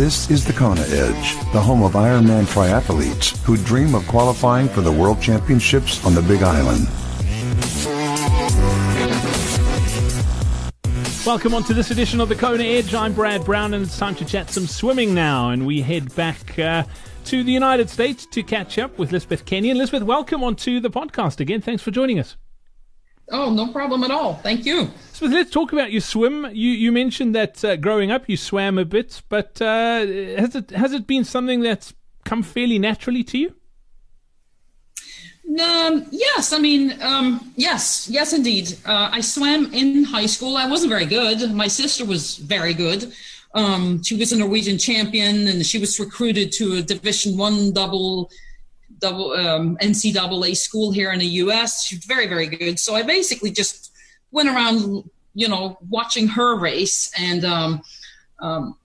This is the Kona Edge, the home of Ironman triathletes who dream of qualifying for the World Championships on the Big Island. Welcome on to this edition of the Kona Edge. I'm Brad Brown, and it's time to chat some swimming now. And we head back uh, to the United States to catch up with Lisbeth Kenyon. Lisbeth, welcome onto the podcast again. Thanks for joining us. Oh, no problem at all. Thank you. So let's talk about your swim. You you mentioned that uh, growing up you swam a bit, but uh, has it has it been something that's come fairly naturally to you? Um, yes, I mean, um, yes, yes, indeed. Uh, I swam in high school. I wasn't very good. My sister was very good. Um, she was a Norwegian champion, and she was recruited to a Division One double double um, NCAA school here in the U.S. She's very, very good. So I basically just went around, you know, watching her race, and um, um,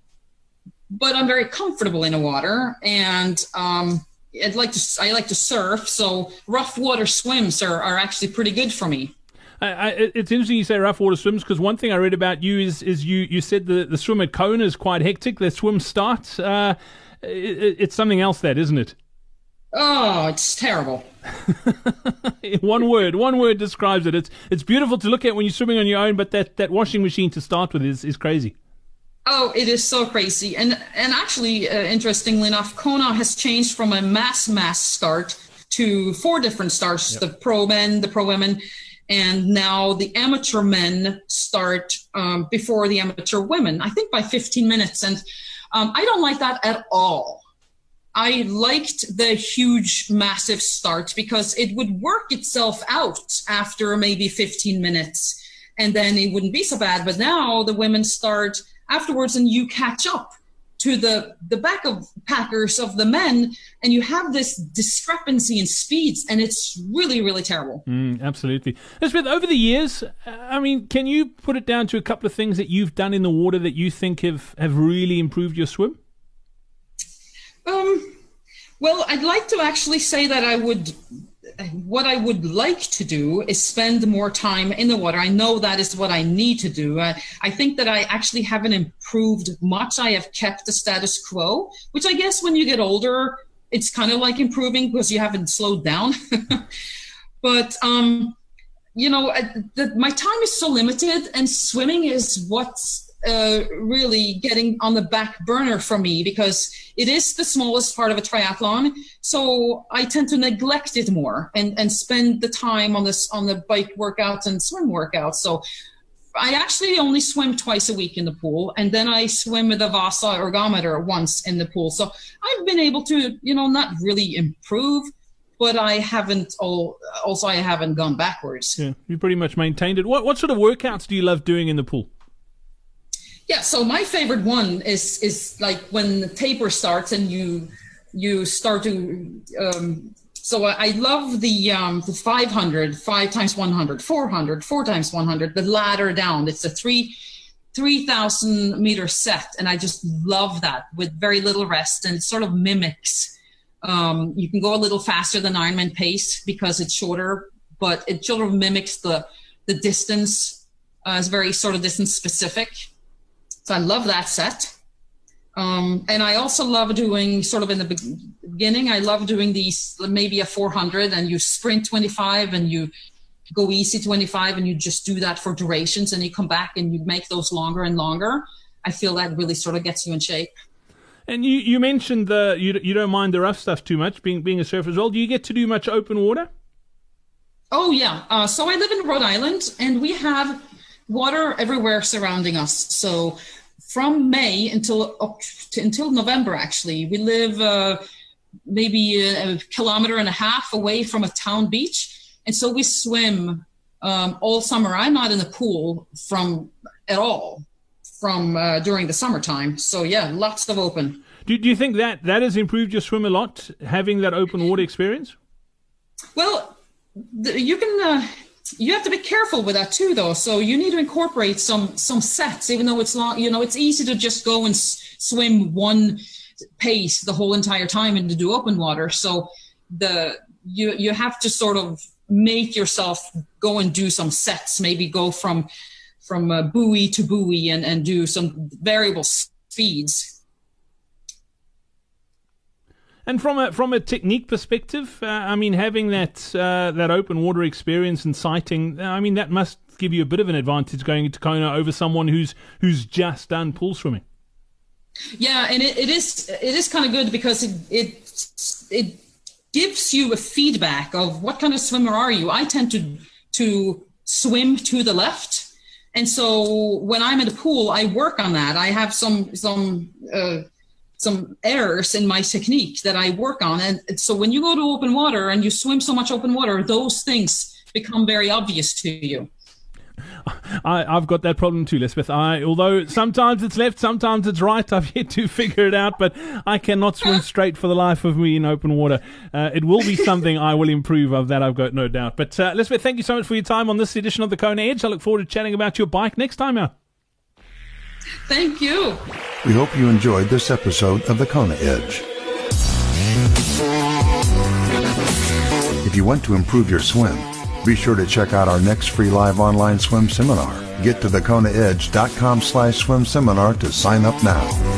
but I'm very comfortable in the water, and um, I'd like to I like to surf. So rough water swims are, are actually pretty good for me. I, I, it's interesting you say rough water swims because one thing I read about you is is you, you said the, the swim at Kona is quite hectic. The swim starts. Uh, it, it's something else, that isn't it? Oh, it's terrible. one word, one word describes it. It's it's beautiful to look at when you're swimming on your own, but that, that washing machine to start with is, is crazy. Oh, it is so crazy, and and actually, uh, interestingly enough, Kona has changed from a mass mass start to four different starts: yep. the pro men, the pro women, and now the amateur men start um, before the amateur women. I think by 15 minutes, and um, I don't like that at all. I liked the huge, massive start because it would work itself out after maybe 15 minutes and then it wouldn't be so bad. But now the women start afterwards and you catch up to the, the back of packers of the men and you have this discrepancy in speeds and it's really, really terrible. Mm, absolutely. Elizabeth, over the years, I mean, can you put it down to a couple of things that you've done in the water that you think have, have really improved your swim? Um, well, I'd like to actually say that I would. What I would like to do is spend more time in the water. I know that is what I need to do. Uh, I think that I actually haven't improved much. I have kept the status quo, which I guess when you get older, it's kind of like improving because you haven't slowed down. but um, you know, the, my time is so limited, and swimming is what's uh, really getting on the back burner for me because it is the smallest part of a triathlon. So I tend to neglect it more and, and spend the time on this on the bike workouts and swim workouts. So I actually only swim twice a week in the pool, and then I swim with a Vasa ergometer once in the pool. So I've been able to, you know, not really improve, but I haven't. Also, I haven't gone backwards. Yeah, you pretty much maintained it. What what sort of workouts do you love doing in the pool? Yeah, so my favorite one is is like when the taper starts and you you start to um, so I love the um, the 500, 5 times 100, 400, 4 times 100, the ladder down. It's a three 3,000 meter set. And I just love that with very little rest. And it sort of mimics, um, you can go a little faster than Ironman pace because it's shorter, but it sort of mimics the, the distance. Uh, it's very sort of distance specific. So I love that set. Um, and I also love doing sort of in the beginning, I love doing these maybe a 400 and you sprint 25 and you go easy 25 and you just do that for durations and you come back and you make those longer and longer. I feel that really sort of gets you in shape. And you, you mentioned the you, you don't mind the rough stuff too much, being being a surfer as well. Do you get to do much open water? Oh yeah. Uh, so I live in Rhode Island, and we have water everywhere surrounding us. So from May until until November, actually, we live uh, maybe a, a, kilometer and a half away from a town beach, and so we swim um, all summer. I'm not in the pool from at all from uh, during the summertime. So yeah, lots of open. Do, do you think that that has improved your swim a lot, having that open water experience? Well, you can. Uh, you have to be careful with that too though. So you need to incorporate some some sets even though it's long you know it's easy to just go and s- swim one pace the whole entire time and to do open water. So the you you have to sort of make yourself go and do some sets. Maybe go from from uh, buoy to buoy and and do some variable speeds And from a from a technique perspective, uh, I mean, having that uh, that open water experience and sighting, I mean, that must give you a bit of an advantage going into Kona over someone who's who's just done pool swimming. Yeah, and it, it is it is kind of good because it it it gives you a feedback of what kind of swimmer are you. I tend to to swim to the left, and so when I'm in the pool, I work on that. I have some some. Uh, some errors in my technique that I work on. And so when you go to open water and you swim so much open water, those things become very obvious to you. I, have got that problem too, Lisbeth. I, although sometimes it's left, sometimes it's right. I've yet to figure it out, but I cannot swim straight for the life of me in open water. Uh, it will be something I will improve of that. I've got no doubt. But uh, Lisbeth, thank you so much for your time on this edition of the Kona Edge. I look forward to chatting about your bike next time out. Thank you. We hope you enjoyed this episode of the Kona Edge. If you want to improve your swim, be sure to check out our next free live online swim seminar. Get to thekonaedge.com slash swim seminar to sign up now.